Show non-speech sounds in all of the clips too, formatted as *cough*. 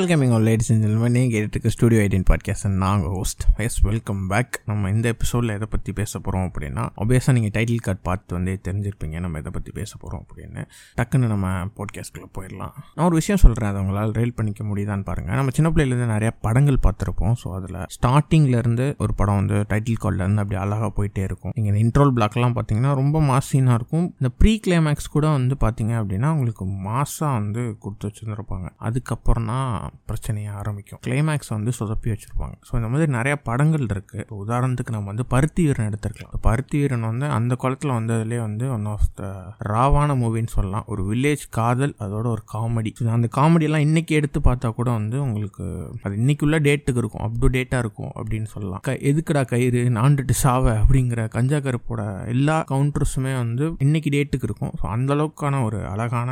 Welcoming all ladies and ஜென்மன் நீங்கள் கேட்டுருக்கு ஸ்டுடியோ எயிட்டின் பாட்காஸ்ட் நாங்கள் ஹோஸ்ட் எஸ் வெல்கம் பேக் நம்ம இந்த எபிசோடில் எதை பற்றி பேச போகிறோம் அப்படின்னா ஒபியஸாக நீங்கள் டைட்டில் கார்டு பார்த்து வந்து தெரிஞ்சிருப்பீங்க. நம்ம எதை பற்றி பேச போகிறோம் அப்படின்னு. டக்குன்னு நம்ம பாட்காஸ்ட்டில் போயிடலாம். நான் ஒரு விஷயம் சொல்கிறேன் அதை உங்களால் ரீல் பண்ணிக்க முடியுதான்னு பாருங்கள் நம்ம சின்ன பிள்ளையிலேருந்து நிறையா படங்கள் பார்த்துருப்போம். ஸோ அதில் ஸ்டார்டிங்லேருந்து ஒரு படம் வந்து டைட்டில் கார்டிலேருந்து அப்படி அழகாக போயிட்டே இருக்கும். நீங்கள் இந்த இன்ட்ரோல் பிளாக்லாம் பார்த்தீங்கன்னா ரொம்ப மாசினாக இருக்கும். இந்த ப்ரீ கிளைமேக்ஸ் கூட வந்து பார்த்தீங்க அப்படின்னா உங்களுக்கு மாசாக வந்து கொடுத்து வச்சுருந்துருப்பாங்க. அதுக்கப்புறம் தான் பிரச்சனையை ஆரம்பிக்கும். கிளைமேக்ஸ் வந்து சொதப்பி வச்சுருப்பாங்க. ஸோ இந்த மாதிரி நிறைய படங்கள் இருக்குது உதாரணத்துக்கு நம்ம வந்து பருத்தி வீரன் எடுத்துருக்கலாம். பருத்தி வீரன் வந்து அந்த காலத்தில் வந்ததுலேயே வந்து ஒன் ஆஃப் த ராவான மூவின்னு சொல்லலாம். ஒரு வில்லேஜ் காதல் அதோட ஒரு காமெடி அந்த காமெடியெல்லாம் இன்னைக்கு எடுத்து பார்த்தா கூட வந்து உங்களுக்கு அது இன்னைக்குள்ள டேட்டுக்கு இருக்கும். அப் டு டேட்டாக இருக்கும் அப்படின்னு சொல்லலாம். க எதுக்குடா கயிறு நாண்டுட்டு சாவ அப்படிங்கிற கஞ்சா கருப்போட எல்லா கவுண்டர்ஸுமே வந்து இன்னைக்கு டேட்டுக்கு இருக்கும். ஸோ அந்த அளவுக்கான ஒரு அழகான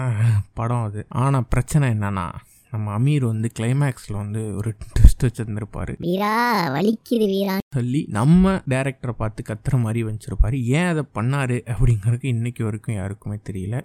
படம் அது. ஆனால் பிரச்சனை என்னன்னா நம்ம அமீர் வந்து கிளைமேக்ஸில் வந்து ஒரு ட்விஸ்ட் வச்சுருந்துருப்பாரு. வீரா வலிக்குது வீரா. சொல்லி நம்ம டேரக்டரை பார்த்து கத்துற மாதிரி வச்சிருப்பாரு. ஏன் அதை பண்ணாரு அப்படிங்கிறதுக்கு இன்னைக்கு வரைக்கும் யாருக்குமே தெரியல.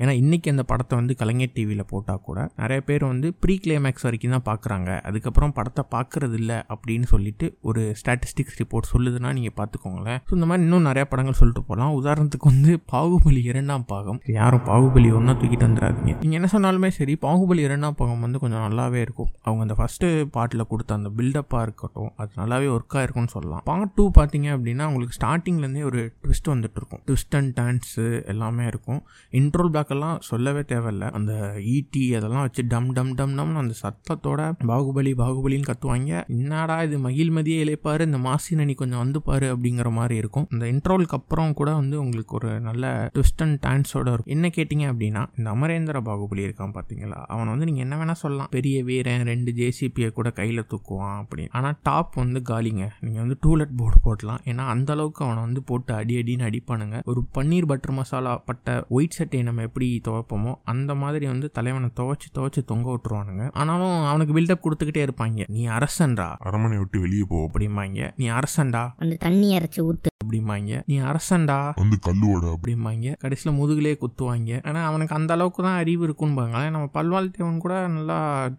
ஏன்னா இன்னைக்கு அந்த படத்தை வந்து கலைஞர் டிவியில் போட்டால் கூட நிறைய பேர் வந்து ப்ரீ கிளைமேக்ஸ் வரைக்கும் தான் பார்க்குறாங்க. அதுக்கப்புறம் படத்தை பார்க்கறது இல்லை அப்படின்னு சொல்லிட்டு ஒரு ஸ்டாட்டிஸ்டிக்ஸ் ரிப்போர்ட் சொல்லுதுன்னா நீங்கள் பார்த்துக்கோங்களேன். ஸோ இந்த மாதிரி இன்னும் நிறைய படங்கள் சொல்லிட்டு போகலாம். உதாரணத்துக்கு வந்து பாகுபலி இரண்டாம் பாகம். யாரும் பாகுபலி ஒன்றா தூக்கிட்டு வந்துடாதீங்க. நீங்கள் என்ன சொன்னாலுமே சரி பாகுபலி இரண்டாம் பாகம் வந்து வந்து கொஞ்சம் நல்லாவே இருக்கும். அவங்க அந்த ஃபஸ்ட்டு பாட்டில் கொடுத்த அந்த பில்டப்பாக இருக்கட்டும் அது நல்லாவே ஒர்க் ஆயிருக்கும்னு சொல்லலாம். பார்ட் டூ பார்த்தீங்க அப்படின்னா உங்களுக்கு ஸ்டார்டிங்லேருந்தே ஒரு ட்விஸ்ட் வந்துட்டு இருக்கும். ட்விஸ்ட் அண்ட் டான்ஸு எல்லாமே இருக்கும். இன்ட்ரோல் பேக்கெல்லாம் சொல்லவே தேவையில்ல. அந்த ஈட்டி அதெல்லாம் வச்சு டம் டம் டம் டம்னு அந்த சத்தத்தோட பாகுபலி பாகுபலின்னு கத்துவாங்க. என்னடா இது மகிழ்மதியே இழைப்பாரு இந்த மாசினி கொஞ்சம் வந்து பாரு அப்படிங்கிற மாதிரி இருக்கும். இந்த இன்ட்ரோலுக்கு அப்புறம் கூட வந்து உங்களுக்கு ஒரு நல்ல ட்விஸ்ட் அண்ட் டான்ஸோட இருக்கும். என்ன கேட்டிங்க அப்படின்னா இந்த அமரேந்திர பாகுபலி இருக்கான் பார்த்தீங்களா அவன் வந்து நீங்கள் என்ன வேணால் சொல்லலாம். பெரிய வீரன் ரெண்டு ஜேசிபியை கூட கையில் தூக்குவான் அப்படின்னு. ஆனால் டாப் வந்து காலிங்க. நீங்கள் வந்து டூலெட் போர்டு போடலாம். ஏன்னா அந்த அளவுக்கு அவனை வந்து போட்டு அடி அடின்னு அடிப்பானுங்க. ஒரு பன்னீர் பட்டர் மசாலா பட்ட ஒயிட் சட்டையை நம்ம எப்படி துவைப்போமோ அந்த மாதிரி வந்து தலைவனை துவைச்சு துவைச்சு தொங்க விட்டுருவானுங்க. ஆனாலும் அவனுக்கு பில்டப் கொடுத்துக்கிட்டே இருப்பாங்க. நீ அரசன்டா? அரமனை விட்டு வெளியே போ. அப்படிம்பாங்க. நீ அரசன்டா? வந்து தண்ணி அரைச்சி ஊத்து. அப்படிம்பாங்க. நீ அரசன்டா? வந்து கல்லுவோட அப்படிம்பாங்க. கடைசியில் முதுகுலே குத்துவாங்க. ஆனால் அவனுக்கு அந்த அளவுக்கு தான் அறிவு இருக்குன்பாங்க நம்ம பல்வாழ் தேவன் கூட நல்லா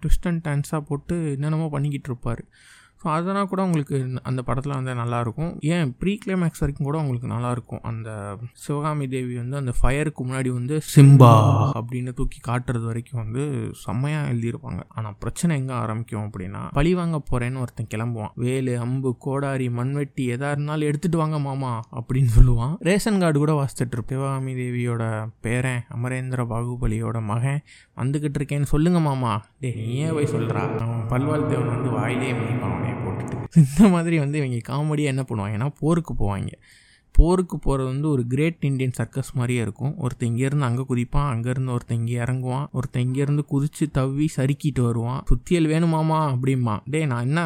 ட்விஸ்ட் அண்ட் டான்ஸாக போட்டு என்னென்னமோ பண்ணிக்கிட்டு இருப்பார் ஸோ அதனால் கூட உங்களுக்கு அந்த படத்தில் வந்து நல்லாயிருக்கும் ஏன் ப்ரீ கிளைமேக்ஸ் வரைக்கும் கூட உங்களுக்கு நல்லாயிருக்கும் அந்த சிவகாமி தேவி வந்து அந்த ஃபயருக்கு முன்னாடி வந்து சிம்பா அப்படின்னு தூக்கி காட்டுறது வரைக்கும் வந்து செம்மையாக எழுதியிருப்பாங்க. ஆனால் பிரச்சனை எங்கே ஆரம்பிக்கும் அப்படின்னா பழி வாங்க போகிறேன்னு ஒருத்தன் கிளம்புவான். வேலு அம்பு கோடாரி மண்வெட்டி எதா இருந்தாலும் எடுத்துகிட்டு வாங்க மாமா அப்படின்னு சொல்லுவான். ரேஷன் கார்டு கூட வாசித்துட்டு இருப்பேன். சிவகாமி தேவியோட பேரன் அமரேந்திர பாகுபலியோட மகன் வந்துக்கிட்டு இருக்கேன்னு சொல்லுங்க மாமா. டே நீ ஏன் போய் சொல்கிறா அவன் பல்வாள் தேவன் வந்து வாயிலே முடிப்பான் போட்டுட்டு. இந்த மாதிரி வந்து இவங்க காமெடியாக என்ன பண்ணுவாங்கன்னா போருக்கு போவாங்க. போருக்கு போகிறது வந்து ஒரு கிரேட் இண்டியன் சர்க்கஸ் மாதிரியே இருக்கும். ஒருத்தன் இங்கேருந்து அங்கே குதிப்பான் அங்கேருந்து ஒருத்தன் இங்கே இறங்குவான் ஒருத்தன் இங்கேருந்து குதிச்சு தவ்வி சறுக்கிட்டு வருவான். சுத்தியல் வேணுமாமா அப்படிமா டே நான் என்ன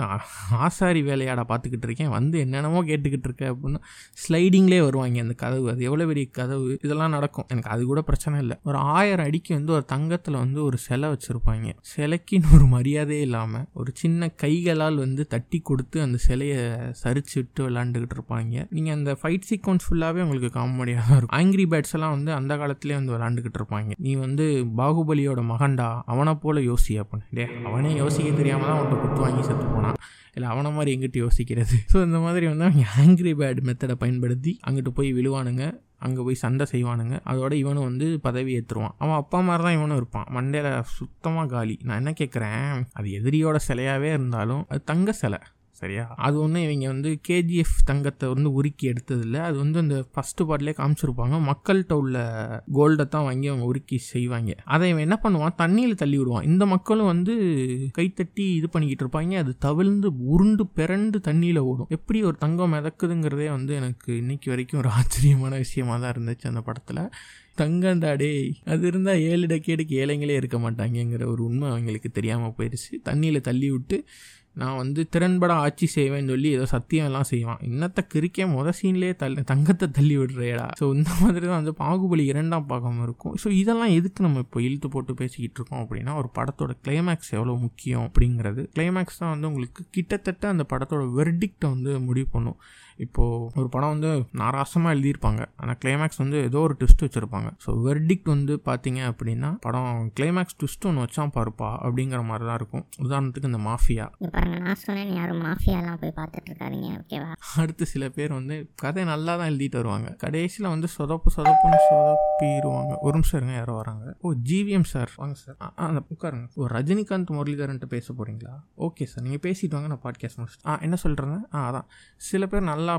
ஆசாரி வேலையாடா பார்த்துக்கிட்டு இருக்கேன். வந்து என்னென்னமோ கேட்டுக்கிட்டு இருக்கேன் அப்படின்னா ஸ்லைடிங்லேயே வருவாங்க அந்த கதவு. அது எவ்வளோ பெரிய கதவு? இதெல்லாம் நடக்கும். எனக்கு அது கூட பிரச்சனை இல்லை. ஒரு ஆயிரம் அடிக்கு வந்து ஒரு தங்கத்தில் வந்து ஒரு சிலை வச்சுருப்பாங்க. சிலைக்குன்னு ஒரு மரியாதையே இல்லாமல் ஒரு சின்ன கைகளால் வந்து தட்டி கொடுத்து அந்த சிலையை சரிச்சு விட்டு விளாண்டுக்கிட்டு இருப்பாங்க. நீங்கள் அந்த ஃபைட் சீக்வன்ஸ் ஃபுல்லாகவே உங்களுக்கு காமெடியாக தான் இருக்கும். ஆங்கிரி பேட்ஸ் எல்லாம் வந்து அந்த காலத்துலேயே வந்து விளாண்டுக்கிட்டு இருப்பாங்க. நீ வந்து பாகுபலியோட மகண்டா அவனை போல யோசி அப்படின்னு டே அவனே யோசிக்க தெரியாமல் தான் அவன்கிட்ட குத்து வாங்கி செத்து போனான் இல்லை அவனை மாதிரி எங்கிட்ட யோசிக்கிறது. ஸோ இந்த மாதிரி வந்து அவங்க ஆங்கிரி பேட் மெத்தடை பயன்படுத்தி அங்கிட்டு போய் விழுவானுங்க. அங்கே போய் சண்டை செய்வானுங்க. அதோட இவனும் வந்து பதவி ஏற்றுருவான் அவன் அப்பா மாதிரி தான் இவனும் இருப்பான். மண்டையில் சுத்தமாக காலி. நான் என்ன கேட்குறேன் அது எதிரியோட சிலையாகவே இருந்தாலும் அது தங்க சிலை. சரியா? அது ஒன்று இவங்க வந்து கேஜிஎஃப் தங்கத்தை வந்து உருக்கி எடுத்ததில்ல. அது வந்து அந்த ஃபஸ்ட்டு பார்ட்லேயே காமிச்சிருப்பாங்க. மக்கள்கிட்ட உள்ள கோல்டை தான் வாங்கி அவங்க உருக்கி செய்வாங்க. அதை இவன் என்ன பண்ணுவான்? தண்ணியில் தள்ளி விடுவான். இந்த மக்களும் வந்து கைத்தட்டி இது பண்ணிக்கிட்டு இருப்பாங்க. அது தவிழ்ந்து உருண்டு பிறண்டு தண்ணியில் ஓடும். எப்படி ஒரு தங்கம் மிதக்குதுங்கிறதே வந்து எனக்கு இன்னைக்கு வரைக்கும் ஒரு ஆச்சரியமான விஷயமா தான் இருந்துச்சு அந்த படத்தில். தங்கண்டாடே அது இருந்தால் ஏழு டக்கேடுக்கு ஏழைங்களே இருக்க மாட்டாங்கங்கிற ஒரு உண்மை அவங்களுக்கு தெரியாமல் போயிடுச்சு தண்ணியில் தள்ளி விட்டு நான் வந்து திறன்பட ஆட்சி செய்வேன்னு சொல்லி ஏதோ சத்தியம் எல்லாம் செய்வான். இன்னத்த கிரிக்க முத சீன்லேயே தள்ளி தங்கத்தை தள்ளி விடுறேடா. ஸோ இந்த மாதிரி தான் வந்து பாகுபலி இரண்டாம் பாகம் இருக்கும். ஸோ இதெல்லாம் எதுக்கு நம்ம இப்போ இழுத்து போட்டு பேசிக்கிட்டு இருக்கோம் அப்படின்னா ஒரு படத்தோட கிளைமேக்ஸ் எவ்வளோ முக்கியம் அப்படிங்கிறது. கிளைமேக்ஸ் தான் வந்து உங்களுக்கு கிட்டத்தட்ட அந்த படத்தோட வெர்டிக்டை வந்து முடிவு பண்ணும். இப்போது ஒரு படம் வந்து நாராசமாக எழுதியிருப்பாங்க. ஆனால் கிளைமேக்ஸ் வந்து ஏதோ ஒரு ட்விஸ்ட் வச்சுருப்பாங்க. ஸோ வெர்டிக்ட் வந்து பார்த்தீங்க அப்படின்னா படம் கிளைமேக்ஸ் ட்விஸ்ட் ஒன்று வச்சான் பாருப்பா அப்படிங்கிற மாதிரி தான் இருக்கும். உதாரணத்துக்கு இந்த மாஃபியா. நான் சொன்னேன் யாரும் மாஃபியாலாம் போய் பார்த்துட்டு இருக்காதீங்க ஓகேவா? அடுத்து சில பேர் வந்து கதை நல்லா தான் எழுதிட்டு வருவாங்க. கடைசியில் வந்து சொதப்பு சொதப்புன்னு சொதப்பிடுவாங்க. ஒரு நிமிஷம் இருங்க யாரோ வராங்க. ஓ ஜிவிஎம் சார் வாங்க சார் அந்த உட்காருங்க. ஓ ரஜினிகாந்த் முரளிதரன்ட்டு பேச போகிறீங்களா ஓகே சார் நீங்கள் பேசிட்டு வாங்க நான் பாட்காஸ்ட் முடிச்சுட்டு ஆ என்ன சொல்கிறேங்க ஆ அதான். சில பேர் நல்லா நல்லா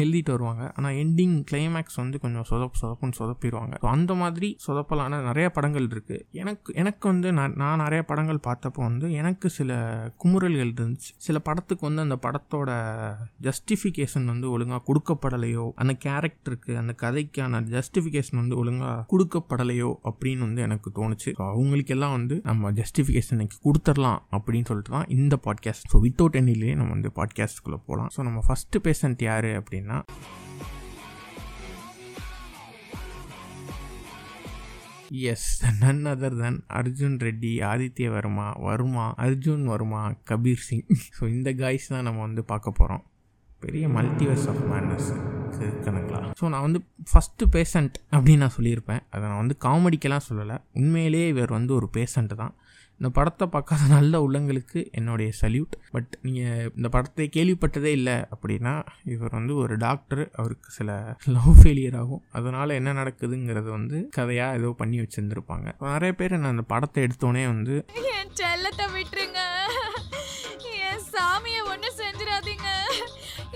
எழுதிட்டு வருவாங்க. ஆனால் எண்டிங் கிளைமேக்ஸ் வந்து கொஞ்சம் சொதப்பு சொதப்புன்னு சொதப்பிடுவாங்க. ஸோ அந்த மாதிரி சொதப்பலான நிறைய படங்கள் இருக்குது எனக்கு எனக்கு வந்து நான் நான் நிறைய படங்கள் பார்த்தப்போ வந்து எனக்கு சில குமுறல்கள் இருந்துச்சு. சில படத்துக்கு வந்து அந்த படத்தோட ஜஸ்டிஃபிகேஷன் வந்து ஒழுங்காக கொடுக்கப்படலையோ அந்த கேரக்டருக்கு அந்த கதைக்கான ஜஸ்டிஃபிகேஷன் வந்து ஒழுங்காக கொடுக்கப்படலையோ அப்படின்னு வந்து எனக்கு தோணுச்சு. ஸோ அவங்களுக்கெல்லாம் வந்து நம்ம ஜஸ்டிஃபிகேஷன் இன்னைக்கு கொடுத்துடலாம் அப்படின்னு சொல்லிட்டு தான் இந்த பாட்காஸ்ட் ஸோ வித்தவுட் எண்ணிலே நம்ம வந்து பாட்காஸ்ட்டுக்குள்ளே போகலாம் ஸோ நம்ம ஃபஸ்ட்டு பேஷண்ட் யார்? அப்படின்னா yes none other than Arjun Reddy Aditya Varma Varma Arjun Varma Kabir Singh so இந்த காய்ஸ் தான் நம்ம வந்து பார்க்க போகிறோம் பெரிய மல்டிவர்ஸ் ஆஃப் மேட்னஸ் கணக்கலா. ஸோ நான் வந்து ஃபஸ்ட்டு பேஷண்ட் அப்படின்னு நான் சொல்லியிருப்பேன். அதை நான் வந்து காமெடிக்கெல்லாம் சொல்லலை. உண்மையிலேயே இவர் வந்து ஒரு பேஷண்ட்டு தான். இந்த படத்தை பார்க்காத நல்ல உள்ளங்களுக்கு என்னுடைய சல்யூட் பட் நீங்கள் இந்த படத்தை கேள்விப்பட்டதே இல்லை அப்படின்னா இவர் வந்து ஒரு டாக்டர் அவருக்கு சில லவ் ஃபெயிலியர் ஆகும். அதனால் என்ன நடக்குதுங்கிறது வந்து கதையாக ஏதோ பண்ணி வச்சுருந்துருப்பாங்க. நிறைய பேர் நான் அந்த படத்தை எடுத்தோடனே வந்து செல்லத்தை விட்டுருங்க. சாமியை ஒண்ணு செஞ்சிடாதீங்க.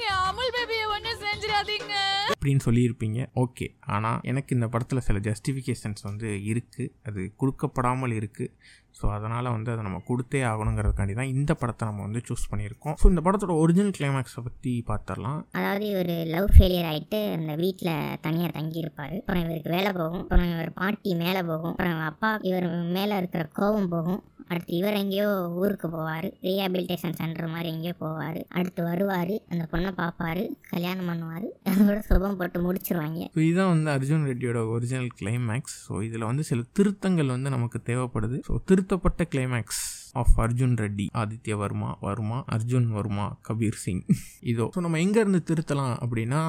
என் அமுல் பேபியை ஒண்ணு செஞ்சிடாதீங்க. அப்படின்னு சொல்லியிருப்பீங்க. ஓகே ஆனால் எனக்கு இந்த படத்தில் சில ஜஸ்டிஃபிகேஷன்ஸ் வந்து இருக்குது அது கொடுக்கப்படாமல் இருக்குது ஸோ அதனால் வந்து அதை நம்ம கொடுத்தே ஆகணுங்கிறதுக்காண்டி தான் இந்த படத்தை நம்ம வந்து சூஸ் பண்ணியிருக்கோம். ஸோ இந்த படத்தோட ஒரிஜினல் கிளைமேக்ஸை பற்றி பார்த்துடலாம் அதாவது இவர் லவ் ஃபெயிலியர் ஆகிட்டு அந்த வீட்டில் தனியாக தங்கியிருப்பார். அப்புறம் இவருக்கு வேலை போகும். அப்புறம் இவர் பாட்டி மேலே போகும். அப்புறம் அப்பா இவர் மேலே இருக்கிற கோபம் போகும். அடுத்து இவர் எங்கேயோ ஊருக்கு போவார். ரீஹாபிலிட்டேஷன் சென்டர் மாதிரி எங்கேயோ போவார். அடுத்து வருவார். அந்த பொண்ணை பார்ப்பாரு. கல்யாணம் பண்ணுவார். அதோட சுபம் போட்டு முடிச்சிருவாங்க. ஸோ இதுதான் வந்து அர்ஜுன் ரெட்டியோட ஒரிஜினல் கிளைமேக்ஸ் ஸோ இதில் வந்து சில திருத்தங்கள் வந்து நமக்கு தேவைப்படுது. ஸோ திருத்தப்பட்ட கிளைமேக்ஸ் ஆஃப் அர்ஜுன் ரெட்டி ஆதித்ய வர்மா வர்மா அர்ஜுன் வர்மா கபீர் சிங். இதோ ஸோ நம்ம எங்கேருந்து திருத்தலாம் அப்படின்னா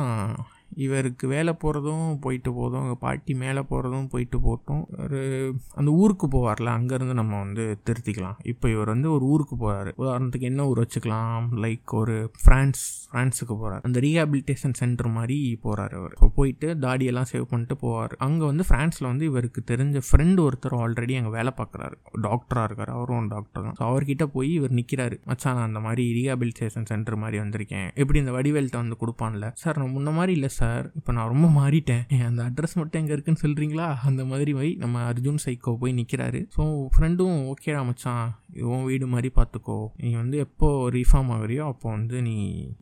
இவருக்கு வேலை போகிறதும் போயிட்டு போதும். எங்கள் பாட்டி மேலே போகிறதும் போயிட்டு போட்டோம் ஒரு அந்த ஊருக்கு போவார்ல அங்கேருந்து நம்ம வந்து திருத்திக்கலாம். இப்போ இவர் வந்து ஒரு ஊருக்கு போகிறாரு உதாரணத்துக்கு என்ன ஊர் வச்சுக்கலாம்? லைக் ஒரு ஃப்ரான்ஸ் ஃப்ரான்ஸுக்கு போகிறார் அந்த ரீஹாபிலிட்டேஷன் சென்டர் மாதிரி போகிறார் அவர் இப்போ போயிட்டு தாடியெல்லாம் சேவ் பண்ணிட்டு போவார். அங்கே வந்து ஃப்ரான்ஸில் வந்து இவருக்கு தெரிஞ்ச ஃப்ரெண்டு ஒருத்தர் ஆல்ரெடி அங்கே வேலை பார்க்குறாரு. டாக்டராக இருக்கார். அவரும் டாக்டர் தான். ஸோ அவர்கிட்ட போய் இவர் நிற்கிறாரு மச்சான் நான் அந்த மாதிரி ரீஹாபிலிட்டேஷன் சென்டர் மாதிரி வந்திருக்கேன். எப்படி இந்த வடிவேல்கிட்ட வந்து கொடுப்பான்ல? சார் நான் முன்ன மாதிரி இல்லை சார் இப்போ நான் ரொம்ப மாறிட்டேன். அந்த அட்ரஸ் மட்டும் எங்கே இருக்குன்னு சொல்கிறீங்களா அந்த மாதிரி போய் நம்ம அர்ஜுன் சைக்கோ போய் நிற்கிறாரு ஸோ ஃப்ரெண்டும் ஓகேடா மச்சான். உன் வீடு மாதிரி பார்த்துக்கோ நீ வந்து எப்போ ரீஃபார்ம் ஆகுறியோ அப்போ வந்து நீ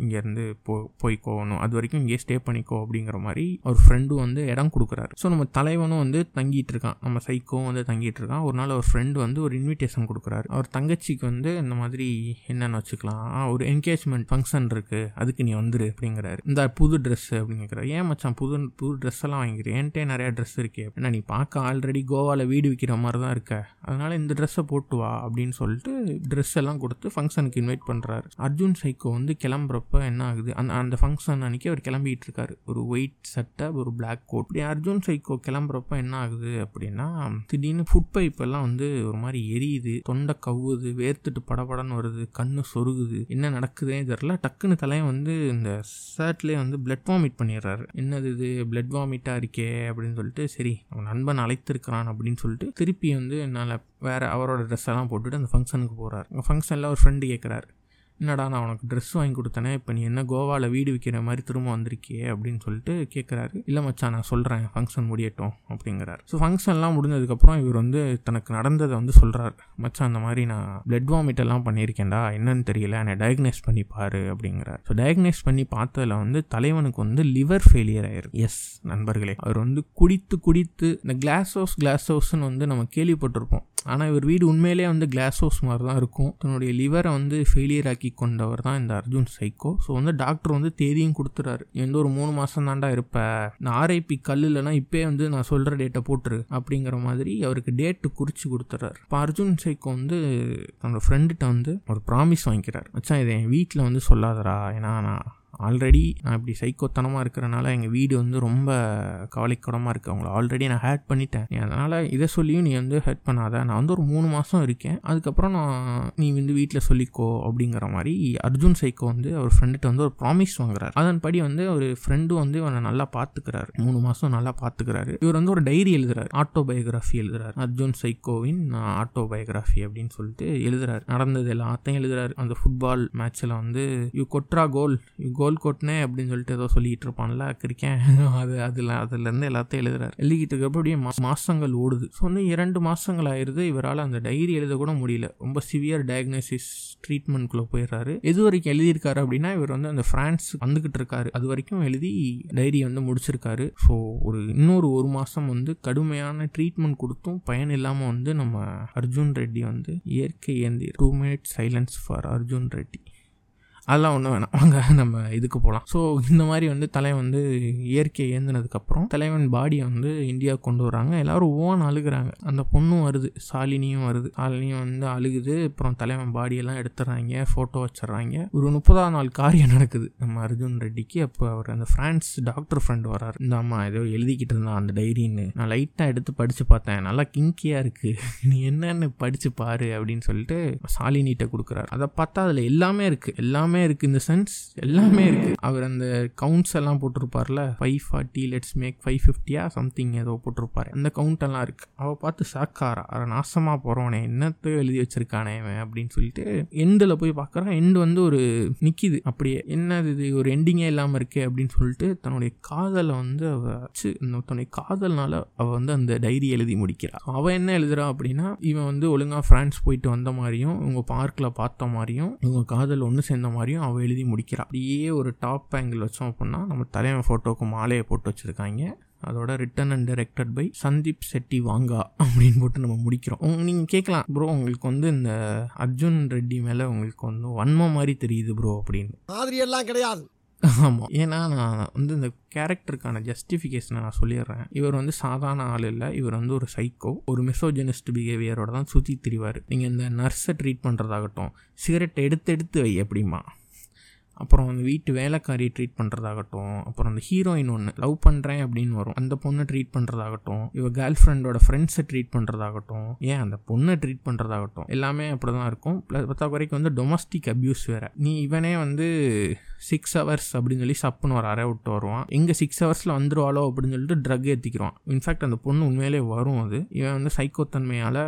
இங்கேருந்து போ போய்க்கோணும். அது வரைக்கும் இங்கேயே ஸ்டே பண்ணிக்கோ அப்படிங்கிற மாதிரி ஒரு ஃப்ரெண்டும் வந்து இடம் கொடுக்குறாரு. ஸோ நம்ம தலைவனும் வந்து தங்கிட்டு இருக்கான். நம்ம சைக்கோவும் வந்து தங்கிட்டு இருக்கான். ஒரு நாள் ஒரு ஃப்ரெண்டு வந்து ஒரு இன்விடேஷன் கொடுக்குறாரு. அவர் தங்கச்சிக்கு வந்து இந்த மாதிரி என்னென்னு வச்சுக்கலாம். ஒரு என்கேஜ்மெண்ட் ஃபங்க்ஷன் இருக்குது அதுக்கு நீ வந்துரு அப்படிங்கிறாரு. இந்த புது ட்ரெஸ் அப்படின்னு கேட்குறாரு ஏன் மச்சான்? புது புது ட்ரெஸ் எல்லாம் வாங்கிக்கிறேன் என்கிட்ட நிறையா ட்ரெஸ் இருக்கே. அப்படின்னா நீ பார்க்க ஆல்ரெடி கோவாவில் வீடு விற்கிற மாதிரி தான் இருக்க. அதனால இந்த ட்ரெஸ்ஸை போட்டு வா அப்படின்னு சொல்லிட்டு ட்ரெஸ் எல்லாம் கொடுத்து ஃபங்க்ஷனுக்கு இன்வைட் பண்ணுறாரு அர்ஜுன் சைக்கோ வந்து கிளம்புறப்ப என்ன ஆகுது? அந்த அந்த ஃபங்க்ஷன் அன்னைக்கு அவர் கிளம்பிட்டு இருக்காரு. ஒரு ஒயிட் சட்டை ஒரு பிளாக் கோட் இப்படி அர்ஜுன் சைக்கோ கிளம்புறப்ப என்ன ஆகுது அப்படின்னா திடீர்னு ஃபுட் பைப் எல்லாம் வந்து ஒரு மாதிரி எரியுது. தொண்டை கவ்வுது வேர்த்துட்டு படபடன்னு வருது. கண்ணு சொருகுது. என்ன நடக்குதுன்னு தெரியல. டக்குன்னு தலையை வந்து இந்த ஷர்ட்லேயே வந்து பிளட் வாமிட் பண்ணிடுறாரு. என்னது இது? பிளட் வாமிட்டாக இருக்கே? அப்படின்னு சொல்லிட்டு சரி அவன் நண்பன் அழைத்திருக்கிறான் அப்படின்னு சொல்லிட்டு திருப்பி வந்து என்னால் வேறு அவரோட ட்ரெஸ் எல்லாம் போட்டுட்டு அந்த ஃபங்க்ஷனுக்கு போகிறார் அந்த ஃபங்க்ஷனில் ஒரு ஃப்ரெண்டு கேட்குறாரு என்னடா நான் உனக்கு ட்ரெஸ் வாங்கி கொடுத்தனே? இப்போ நீ என்ன கோவாவில் வீடு விற்கிற மாதிரி திரும்ப வந்திருக்கியே அப்படின்னு சொல்லிட்டு கேட்குறாரு இல்லை மச்சான் நான் சொல்கிறேன் ஃபங்க்ஷன் முடியட்டும் அப்படிங்கிறார். ஸோ ஃபங்க்ஷன்லாம் முடிஞ்சதுக்கப்புறம் இவர் வந்து தனக்கு நடந்ததை வந்து சொல்கிறார் மச்சான் அந்த மாதிரி நான் பிளட் வாமிட் எல்லாம் பண்ணியிருக்கேன்டா. என்னன்னு தெரியல. என்னை டயக்னைஸ் பண்ணி பாரு அப்படிங்கிறார். ஸோ டயக்னைஸ் பண்ணி பார்த்ததில் வந்து தலைவனுக்கு வந்து லிவர் ஃபெயிலியர் ஆயிருக்கு. எஸ் நண்பர்களே. அவர் வந்து குடித்து குடித்து இந்த கிளாஸ் ஹவுஸ் கிளாஸ் ஹவுஸ்னு வந்து நம்ம கேள்விப்பட்டிருப்போம். ஆனால் இவர் வீடு உண்மையிலே வந்து கிளாஸ் ஹவுஸ் மாதிரி தான் இருக்கும். தன்னுடைய லிவரை வந்து ஃபெயிலியர் ஆக்கி கொண்டவர் தான் இந்த அர்ஜுன் சைக்கோ. ஸோ வந்து டாக்டர் வந்து தேதியும் கொடுத்துறாரு. எந்த ஒரு மூணு மாதம் தாண்டா இருப்ப. நான் ஆர்ஐபி கல்லுலனா இல்லைனா இப்போயே வந்து நான் சொல்கிற டேட்டை போட்டுரு அப்படிங்கிற மாதிரி அவருக்கு டேட்டு குறித்து கொடுத்துறாரு. இப்போ அர்ஜுன் சைக்கோ வந்து தன்னோட ஃப்ரெண்டுகிட்ட வந்து ஒரு ப்ராமிஸ் வாங்கிக்கிறார். மச்சான் இதை என் வீட்டில் வந்து சொல்லாதடா. ஏன்னா நான் ஆல்ரெடி நான் இப்படி சைக்கோத்தனமாக இருக்கிறனால எங்கள் வீடு வந்து ரொம்ப கவலைக்கூடமாக இருக்குது அவங்கள ஆல்ரெடி நான் ஹேட் பண்ணிட்டேன். அதனால் இதை சொல்லியும் நீ வந்து ஹேட் பண்ணாத. நான் வந்து ஒரு மூணு மாதம் இருக்கேன். அதுக்கப்புறம் நான் நீ வந்து வீட்டில் சொல்லிக்கோ அப்படிங்கிற மாதிரி அர்ஜுன் சைக்கோ வந்து அவர் ஃப்ரெண்டுகிட்ட வந்து ஒரு ப்ராமிஸ் வாங்குறாரு. அதன்படி வந்து ஒரு ஃப்ரெண்டு வந்து இவனை நல்லா பார்த்துக்கிறாரு மூணு மாதம் நல்லா பார்த்துக்கிறாரு இவர் வந்து ஒரு டைரி எழுதுறாரு. ஆட்டோபயோகிராஃபி எழுதுறாரு. அர்ஜுன் சைக்கோவின் ஆட்டோபயோகிராஃபி அப்படின்னு சொல்லிட்டு எழுதுறாரு. நடந்தது எல்லாத்தையும் எழுதுறாரு. அந்த ஃபுட்பால் மேட்ச்சில் வந்து யூ கொட்ரா கோல் யூ கோல் கொட்டினேன் அப்படின்னு சொல்லிட்டு ஏதோ சொல்லிட்டு இருப்பான்ல கிரிக்கேன் அது அதில் அதுலேருந்து எல்லாத்தையும் எழுதுறாரு. எழுதிக்கிட்டு இருக்கப்ப அப்படியே மாதங்கள் மாசங்கள் ஓடுது. ஸோ வந்து இரண்டு மாசங்கள் ஆயிருது இவரால் அந்த டைரி எழுத கூட முடியல. ரொம்ப சிவியர் டயக்னோசிஸ் ட்ரீட்மெண்ட்குள்ளே போயிடுறாரு. எது வரைக்கும் எழுதியிருக்காரு அப்படின்னா இவர் வந்து அந்த ஃப்ரான்ஸ் வந்துக்கிட்டு இருக்காரு. அது வரைக்கும் எழுதி டைரி வந்து முடிச்சிருக்காரு. ஸோ ஒரு இன்னொரு ஒரு மாதம் வந்து கடுமையான ட்ரீட்மெண்ட் கொடுத்தும் பயன் இல்லாமல் வந்து நம்ம அர்ஜுன் ரெட்டி வந்து இயற்கை ஏந்தி two minute silence for Arjun Reddy. அதெல்லாம் ஒன்றும் வேணாம். வாங்க நம்ம இதுக்கு போகலாம் ஸோ இந்த மாதிரி வந்து தலைவன் வந்து இயற்கையை ஏந்தினதுக்கப்புறம் தலைவன் பாடியை வந்து இந்தியா கொண்டு வராங்க. எல்லாரும் ஓன் அழுகுறாங்க. அந்த பொண்ணும் வருது. சாலினியும் வருது. சாலினியும் வந்து அழுகுது. அப்புறம் தலைவன் பாடியெல்லாம் எடுத்துடுறாங்க ஃபோட்டோ வச்சிடுறாங்க. ஒரு முப்பதாம் நாள் காரியம் நடக்குது. நம்ம அர்ஜுன் ரெட்டிக்கு. அப்போ அவர் அந்த ஃப்ரான்ஸ் டாக்டர் ஃப்ரெண்ட் வராரு. இந்த அம்மா ஏதோ எழுதிக்கிட்டு இருந்தான் அந்த டைரின்னு நான் லைட்டாக எடுத்து படித்து பார்த்தேன். நல்லா கிங்கியாக இருக்குது நீ என்னன்னு படித்து பாரு அப்படின்னு சொல்லிட்டு சாலினிட்ட கொடுக்குறாரு. அதை பார்த்தா அதில் எல்லாமே இருக்குது எல்லாமே இருக்குது இந்த சென்ஸ் எல்லாமே இருக்குது அவர் அந்த கவுண்ட்ஸ் எல்லாம் போட்டிருப்பார்ல? Five forty let's make five ஃபிஃப்டியா something ஏதோ போட்டிருப்பாரு. அந்த கவுண்ட் எல்லாம் இருக்கு. அவ பார்த்து சாக்காரா அவ நாசமா போறவனே. என்னத்தை எழுதி வச்சிருக்கானே இவன் அப்படின்னு சொல்லிட்டு எண்டில் போய் பார்க்குறான் எண்டு வந்து ஒரு நிற்கிது அப்படியே என்னது இது? ஒரு எண்டிங்கே இல்லாமல் இருக்கே அப்படின்னு சொல்லிட்டு தன்னுடைய காதலை வந்து அவள் இந்த தன்னுடைய காதல்னால அவள் வந்து அந்த டைரி எழுதி முடிக்கிறா. அவள் என்ன எழுதுறா அப்படின்னா இவன் வந்து ஒழுங்காக ஃப்ரான்ஸ் போயிட்டு வந்த மாதிரியும் இவங்க பார்க்கில் பார்த்த மாதிரியும் இவங்க காதல் ஒன்று சேர்ந்த மாதிரியும் அவ எழுதி முடிக்கிறா. அப்படியே ஒரு டாப் ஆங்கிள் வச்சோம் அப்படின்னா நம்ம தலைவன் ஃபோட்டோக்கு மாலையை போட்டு வச்சிருக்காங்க. அதோட written and directed by Sandeep Reddy Vanga அப்படின்னு போட்டு நம்ம முடிக்கிறோம். நீங்கள் கேட்கலாம் ப்ரோ உங்களுக்கு வந்து இந்த அர்ஜுன் ரெட்டி மேலே உங்களுக்கு வந்து வன்மம் மாதிரி தெரியுது ப்ரோ அப்படின்னு. மாதிரி எல்லாம் கிடையாது. ஆமாம் ஏன்னா நான் வந்து இந்த கேரக்டருக்கான ஜஸ்டிஃபிகேஷனை நான் சொல்லிடுறேன். இவர் வந்து சாதாரண ஆள் இல்லை. இவர் வந்து ஒரு சைக்கோ ஒரு மிசோஜனிஸ்ட் பிஹேவியரோட தான் சுற்றி திரிவார். நீங்கள் இந்த நர்ஸை ட்ரீட் பண்ணுறதாகட்டும் சிகரெட் எடுத்து எடுத்து வை அப்படிமா அப்புறம் அந்த வீட்டு வேலைக்காரி ட்ரீட் பண்ணுறதாகட்டும் அப்புறம் அந்த ஹீரோயின் ஒன்று லவ் பண்ணுறேன் அப்படின்னு வரும். அந்த பொண்ணை ட்ரீட் பண்ணுறதாகட்டும் இவ கேர்ள் ஃப்ரெண்டோட ஃப்ரெண்ட்ஸை ட்ரீட் பண்ணுறதாகட்டும் ஏன் அந்த பொண்ணை ட்ரீட் பண்ணுறதாகட்டும் எல்லாமே அப்படி தான் இருக்கும். ப்ளஸ் பத்தா குறைக்கு வந்து டொமஸ்டிக் அப்யூஸ் வேறு. நீ இவனே வந்து சிக்ஸ் ஹவர்ஸ் அப்படின்னு சொல்லி சப்புன்னு ஒரு அறை விட்டு வருவான். எங்கே சிக்ஸ் ஹவர்ஸில் வந்துருவாளோ அப்படின்னு சொல்லிட்டு ட்ரக் ஏற்றிக்கிறான் இன்ஃபேக்ட் அந்த பொண்ணு உண்மையிலே வரும் அது. இவன் வந்து சைக்கோத்தன்மையால்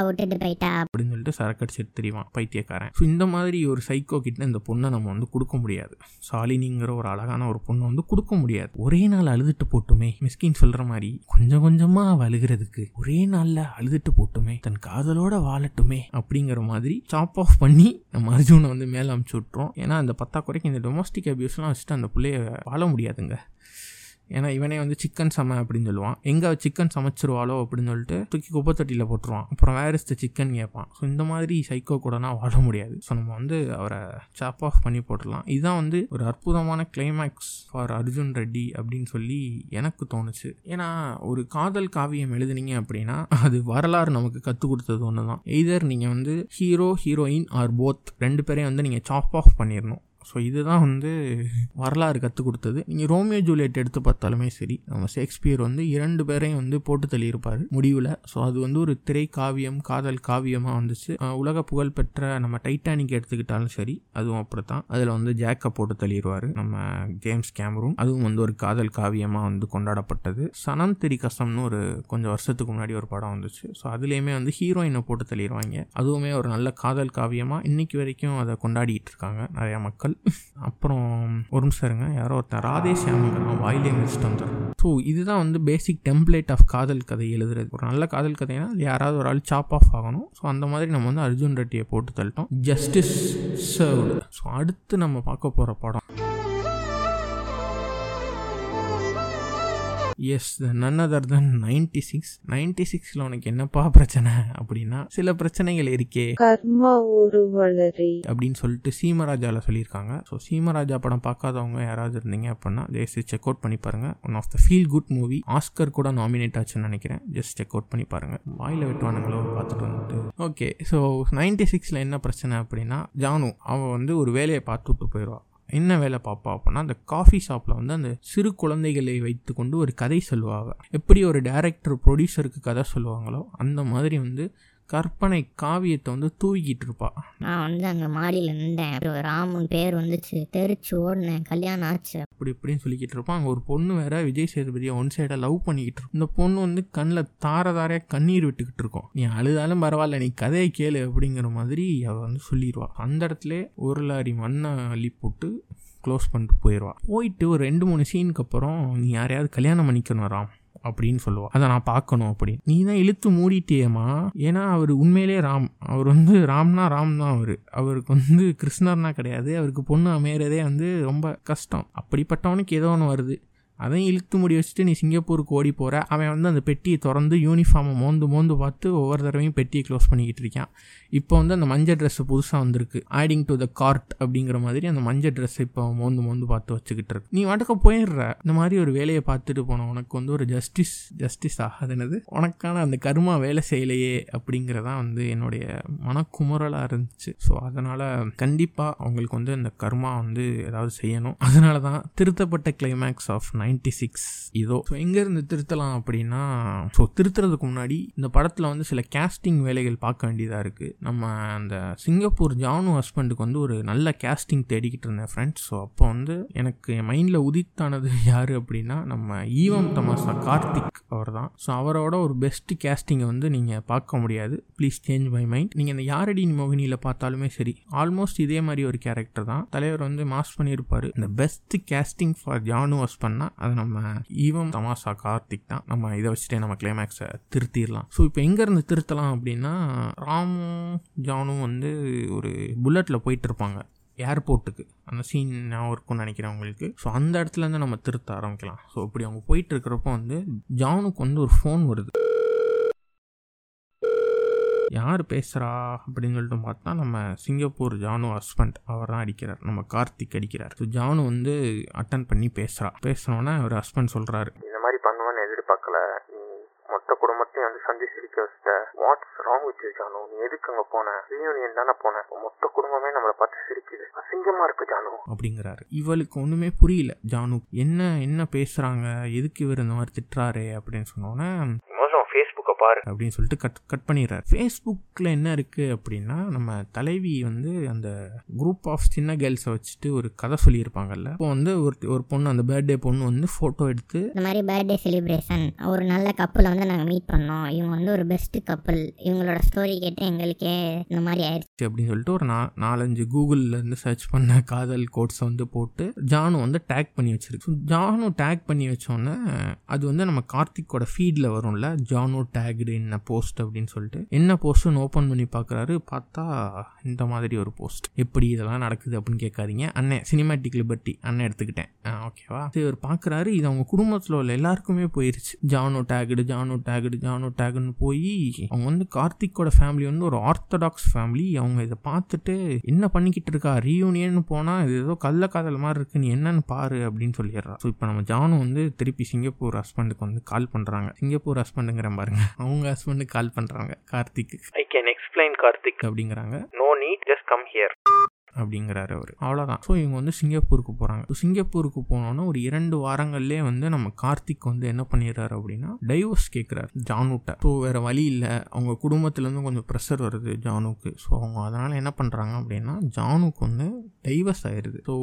அப்படின்னு சொல்லிட்டு சரக்கடிச்சிட்டு தெரியவான் பைத்தியக்காரன். ஸோ இந்த மாதிரி ஒரு சைக்கோ கிட்ட இந்த பொண்ணை நம்ம வந்து கொடுக்க முடியாது. சாலினிங்கிற ஒரு அழகான ஒரு பொண்ணை வந்து கொடுக்க முடியாது. ஒரே நாள் அழுதுட்டு போட்டுமே மிஸ்கின் சொல்ற மாதிரி கொஞ்சம் கொஞ்சமா அவ அழுகிறதுக்கு ஒரே நாள்ல அழுதுட்டு போட்டுமே தன் காதலோட வாழட்டுமே அப்படிங்கிற மாதிரி சாப் ஆஃப் பண்ணி நம்ம அர்ஜுனை வந்து மேலே அமுச்சு விட்றோம் ஏன்னா அந்த பத்தாக்குறைக்கு இந்த டொமஸ்டிக் அபியூஸ்லாம் வச்சுட்டு அந்த பிள்ளைய வாழ முடியாதுங்க. ஏன்னா இவனே வந்து சிக்கன் சம அப்படின்னு சொல்லுவான். எங்கே சிக்கன் சமைச்சிருவாளோ அப்படின்னு சொல்லிட்டு தூக்கி குப்பை தட்டியில் போட்டுருவான். அப்புறம் வேறு இஸ் த சிக்கன் கேட்பான் ஸோ இந்த மாதிரி சைக்கோ கூடனா வாழ முடியாது. ஸோ நம்ம வந்து அவரை சாப் ஆஃப் பண்ணி போட்டுடலாம். இதுதான் வந்து ஒரு அற்புதமான கிளைமேக்ஸ் ஃபார் அர்ஜுன் ரெட்டி அப்படின்னு சொல்லி எனக்கு தோணுச்சு. ஏன்னா ஒரு காதல் காவியம் எழுதுனீங்க அப்படின்னா அது வரலாறு நமக்கு கற்றுக் கொடுத்தது ஒன்று தான் எய்தர் நீங்கள் வந்து ஹீரோ ஹீரோயின் ஆர் போத் ரெண்டு பேரையும் வந்து நீங்கள் சாப் ஆஃப் பண்ணிடணும் ஸோ இதுதான் வந்து வரலாறு கற்றுக் கொடுத்தது. நீங்கள் ரோமியோ ஜூலியட் எடுத்து பார்த்தாலுமே சரி நம்ம ஷேக்ஸ்பியர் வந்து இரண்டு பேரையும் வந்து போட்டு தள்ளியிருப்பார் முடிவில். ஸோ அது வந்து ஒரு திரை காவியம் காதல் காவியமாக வந்துச்சு. உலக உலக புகழ்பெற்ற நம்ம டைட்டானிக் எடுத்துக்கிட்டாலும் சரி அதுவும் அப்படித்தான். அதில் வந்து ஜாக்கை போட்டு தள்ளிடுவார் நம்ம ஜேம்ஸ் கேமரூன். அதுவும் வந்து ஒரு காதல் காவியமாக வந்து கொண்டாடப்பட்டது. சனம் திரி கசம்னு ஒரு கொஞ்சம் வருஷத்துக்கு முன்னாடி ஒரு படம் வந்துச்சு. ஸோ அதுலேயுமே வந்து ஹீரோயினை போட்டு தள்ளிடுவாங்க அதுவுமே ஒரு நல்ல காதல் காவியமாக இன்னைக்கு வரைக்கும் அதை கொண்டாடிட்டு இருக்காங்க நிறையா மக்கள். அப்புறம் ஒரு நிமிஷம் இருங்க. யாரோ ஒருத்தன் ராதே சியாமங்கிறான் வாயிலே மிஸ்ட் வந்துடும் ஸோ இதுதான் வந்து பேசிக் டெம்ப்ளேட் ஆஃப் காதல் கதை எழுதுறது. ஒரு நல்ல காதல் கதைனா அது யாராவது ஒரு ஆள் சாப் ஆஃப் ஆகணும். ஸோ அந்த மாதிரி நம்ம வந்து அர்ஜுன் ரெட்டியை போட்டு தள்ளிட்டோம். ஜஸ்டிஸ் சர்வ்டு ஸோ அடுத்து நம்ம பார்க்க போகிற படம். Yes none other than ninety six ninety சிக்ஸில் உனக்கு என்னப்பா பிரச்சனை? அப்படின்னா சில பிரச்சனைகள் இருக்கே. கர்மா ஒரு வளரி. அப்படின்னு சொல்லிட்டு சீமராஜாவில் சொல்லியிருக்காங்க. ஸோ சீமராஜா படம் பார்க்காதவங்க யாராவது இருந்தீங்க அப்படின்னா ஜெயசி செக் அவுட் பண்ணி பாருங்க. One of the feel good movie Oscar கூட நாமினேட் ஆச்சுன்னு நினைக்கிறேன். ஜஸ்ட் செக் அவுட் பண்ணி பாருங்க. வாயில் வெட்டுவானுங்களோ பார்த்துட்டு வந்துட்டு. ஓகே ஸோ நைன்டி சிக்ஸில் என்ன பிரச்சனை அப்படின்னா ஜானு அவன் வந்து ஒரு வேலையை பார்த்து விட்டு போயிடுவான். என்ன வேலை பார்ப்பா அப்படின்னா அந்த காஃபி ஷாப்பில் வந்து அந்த சிறு குழந்தைகளை வைத்துக்கொண்டு ஒரு கதை சொல்லுவாங்க எப்படி ஒரு டேரக்டர் ப்ரொடியூசருக்கு கதை சொல்லுவாங்களோ அந்த மாதிரி வந்து கற்பனை காவியத்தை வந்து தூக்கிட்டு இருப்பா. நான் வந்து அங்கே மாடியில் நின்றேன். அப்புறம் ராமன் பேர் வந்துச்சு. தெரிச்சு ஓடினேன். கல்யாணம் ஆச்சு. அப்படி இப்படின்னு சொல்லிக்கிட்டு இருப்பான் அங்கே ஒரு பொண்ணு வேற விஜய் சேதுபதியை ஒன் சைடாக லவ் பண்ணிக்கிட்டு இருக்கும் இந்த பொண்ணு வந்து கண்ணில் தார தாரையாக கண்ணீர் விட்டுக்கிட்டு இருக்கும் நீ அழுதாலும் பரவாயில்ல நீ கதையை கேளு அப்படிங்கிற மாதிரி அவள் வந்து சொல்லிடுவா அந்த இடத்துல ஒரு லாரி மண்ணை அள்ளி போட்டு க்ளோஸ் பண்ணிட்டு போயிடுவா போயிட்டு ஒரு ரெண்டு மூணு சீனுக்கு அப்புறம் நீ யாரையாவது கல்யாணம் பண்ணிக்கணும் ராம் அப்படின்னு சொல்லுவா. அதை நான் பார்க்கணும் அப்படின்னு நீ தான் இழுத்து மூடிட்டியேம்மா. ஏன்னா அவர் உண்மையிலே ராம். அவர் வந்து ராம்னா ராம் தான் அவர். அவருக்கு வந்து கிருஷ்ணர்னா கிடையாது. அவருக்கு பொண்ணு அமையறதே வந்து ரொம்ப கஷ்டம். அப்படிப்பட்டவனுக்கு ஏதோ ஒன்று வருது. அதையும் இழுத்து முடி வச்சுட்டு நீ சிங்கப்பூருக்கு ஓடி போகிற அவன் வந்து அந்த பெட்டியை திறந்து யூனிஃபார்மை மோந்து மோந்து பார்த்து ஒவ்வொரு தடவையும் பெட்டியை க்ளோஸ் பண்ணிக்கிட்டு இருக்கான். இப்போ வந்து அந்த மஞ்சள் ட்ரெஸ்ஸு புதுசாக வந்திருக்கு. ஆடிங் டு த கார்ட் அப்படிங்கிற மாதிரி அந்த மஞ்சள் ட்ரெஸ் இப்போ மோந்து மோந்து பார்த்து வச்சுக்கிட்டு இருக்கு. நீ வாட்டுக்க போயிடுற. இந்த மாதிரி ஒரு வேலையை பார்த்துட்டு போன உனக்கு வந்து ஒரு ஜஸ்டிஸ் ஜஸ்டிஸ் ஆகாதுனது உனக்கான அந்த கருமா வேலை செய்யலையே அப்படிங்கிறதான் வந்து என்னுடைய மனக்குமுறலாக இருந்துச்சு. ஸோ அதனால் கண்டிப்பாக அவங்களுக்கு வந்து அந்த கர்மா வந்து ஏதாவது செய்யணும். அதனால தான் திருத்தப்பட்ட கிளைமேக்ஸ் ஆஃப் நைன்டி சிக்ஸ். இதோ ஸோ எங்கேருந்து திருத்தலாம் அப்படின்னா ஸோ திருத்துறதுக்கு முன்னாடி இந்த படத்தில் வந்து சில கேஸ்டிங் வேலைகள் பார்க்க வேண்டியதாக இருக்குது நம்ம அந்த சிங்கப்பூர் ஜானு ஹஸ்பண்டுக்கு வந்து ஒரு நல்ல கேஸ்டிங் தேடிக்கிட்டு இருந்தேன் ஃப்ரெண்ட்ஸ் ஸோ அப்போ வந்து எனக்கு என் மைண்டில் உதித்தானது *laughs* யார் அப்படின்னா நம்ம ஈவம் தமாசா கார்த்திக் அவர் தான் ஸோ அவரோட ஒரு பெஸ்ட் கேஸ்டிங்கை வந்து நீங்கள் பார்க்க முடியாது. ப்ளீஸ் சேஞ்ச் மை மைண்ட் நீங்கள் இந்த யாரடி மோகினியில் பார்த்தாலுமே சரி ஆல்மோஸ்ட் இதே மாதிரி ஒரு கேரக்டர் தான். தலைவர் வந்து மாஸ் பண்ணியிருப்பார். இந்த பெஸ்ட் கேஸ்டிங் ஃபார் ஜானு ஹஸ்பண்ட்னா அது நம்ம ஈவம் தமாஷா கார்த்திக் தான். நம்ம இதை வச்சுட்டே நம்ம கிளைமேக்ஸை திருத்திடலாம். ஸோ இப்போ எங்கேருந்து திருத்தலாம் அப்படின்னா ராமும் ஜானும் வந்து ஒரு புல்லட்டில் போயிட்டு இருப்பாங்க ஏர்போர்ட்டுக்கு அந்த சீன் ஞாபகம் இருக்கும்னு நினைக்கிறேன் அவங்களுக்கு ஸோ அந்த இடத்துலேருந்து நம்ம திருத்த ஆரம்பிக்கலாம். ஸோ இப்படி அவங்க போயிட்டு இருக்கிறப்போ வந்து ஜானுக்கு வந்து ஒரு ஃபோன் வருது. யார் பேசுகிறா அப்படின்னு சொல்லிட்டு பார்த்தா நம்ம சிங்கப்பூர் ஜானு ஹஸ்பண்ட். அவர் தான் அடிக்கிறார். நம்ம கார்த்திக் அடிக்கிறார். ஸோ ஜானு வந்து அட்டன் பண்ணி பேசுகிறா பேசுனோன்னே அவர் ஹஸ்பண்ட் சொல்கிறாரு இந்த மாதிரி பண்ணுவேன்னு எதிர்பார்க்கல. நீ மொத்த குடும்பத்தையும் வந்து சந்தி சிரிக்க வச்சிட்ட வாட்ஸ் ராங் வித் ஜானு? நீ எதுக்கு அங்க போன? ரீயூனியன் தானே போன? மொத்த குடும்பமே நம்மளை பார்த்து சிரிக்குது. அசிங்கமா இருக்கு ஜானு. அப்படிங்கிறாரு. இவளுக்கு ஒன்றுமே புரியல. ஜானு என்ன என்ன பேசுகிறாங்க எதுக்கு இவர் இந்த மாதிரி திட்டுறாரு அப்படின்னு சொன்னோன்னே பாரு. அப்படின்னு சொல்லிட்டு கட் கட் பண்ணிடுறாரு. ஃபேஸ்புக்கில் என்ன இருக்குது அப்படின்னா நம்ம தலைவி வந்து அந்த குரூப் ஆஃப் சின்ன கேர்ள்ஸை வச்சுட்டு ஒரு கதை சொல்லியிருப்பாங்கல்ல. இப்போ வந்து ஒரு ஒரு பொண்ணு அந்த பர்த்டே பொண்ணு வந்து ஃபோட்டோ எடுத்து இந்த மாதிரி பர்த்டே செலிப்ரேஷன் ஒரு நல்ல கப்பலை வந்து நாங்கள் மீட் பண்ணோம். இவங்க வந்து ஒரு பெஸ்ட் கப்பல் இவங்களோட ஸ்டோரி கேட்டு எங்களுக்கே இந்த மாதிரி ஆயிடுச்சு அப்படின்னு சொல்லிட்டு ஒரு நா நாலஞ்சு கூகுளில் இருந்து சர்ச் பண்ண காதல் கோட்ஸை வந்து போட்டு ஜானு வந்து டேக் பண்ணி வச்சிருக்கு. ஜானு டேக் பண்ணி வச்சோன்னே அது வந்து நம்ம கார்த்திக்கோட ஃபீடில் வரும்ல ஜானு டேக்டு என்ன போஸ்ட் அப்படின்னு சொல்லிட்டு என்ன போஸ்ட்டுன்னு ஓப்பன் பண்ணி பார்க்குறாரு பார்த்தா இந்த மாதிரி ஒரு போஸ்ட் எப்படி இதெல்லாம் நடக்குது அப்படின்னு கேட்காதீங்க. அண்ணன் சினிமாட்டிக் லிபர்ட்டி அண்ணன் எடுத்துக்கிட்டேன். ஓகேவா இது இவர் பார்க்குறாரு இது அவங்க குடும்பத்தில் உள்ள எல்லாருக்குமே போயிருச்சு. ஜானோ டேக்டு ஜானோ டேக்டு ஜானோ டேக்னு போய் அவங்க வந்து கார்த்திக்கோட ஃபேமிலி வந்து ஒரு ஆர்த்தடாக்ஸ் ஃபேமிலி அவங்க இதை பார்த்துட்டு என்ன பண்ணிக்கிட்டு இருக்கா? ரீயூனியன் போனால் இது ஏதோ கள்ள காதல் மாதிரி இருக்கு நீ என்னன்னு பாரு அப்படின்னு சொல்லிடுறா. ஸோ இப்போ நம்ம ஜானு வந்து திருப்பி சிங்கப்பூர் ஹஸ்பண்டுக்கு வந்து கால் பண்ணுறாங்க சிங்கப்பூர் ஹஸ்பண்டுங்கிற பாருங்க. அவங்க ஹஸ்பண்டுக்கு கால் பண்ணுறாங்க Karthik I can explain Karthik. அப்படிங்கிறாங்க. No need just come here அப்படிங்கிறாரு அவர். அவ்வளோதான் ஸோ இவங்க வந்து சிங்கப்பூருக்கு போகிறாங்க சிங்கப்பூருக்கு போனோன்னா ஒரு இரண்டு வாரங்கள்லேயே வந்து நம்ம கார்த்திக் வந்து என்ன பண்ணிடுறாரு அப்படின்னா டைவர்ஸ் கேட்குறாரு ஜானுட்ட. ஸோ வேறு வழி இல்லை. அவங்க குடும்பத்துலேருந்து கொஞ்சம் ப்ரெஷர் வருது ஜானுக்கு. ஸோ அவங்க அதனால் என்ன பண்ணுறாங்க அப்படின்னா ஜானுக்கு வந்து டைவர்ஸ் ஆயிடுது ஸோ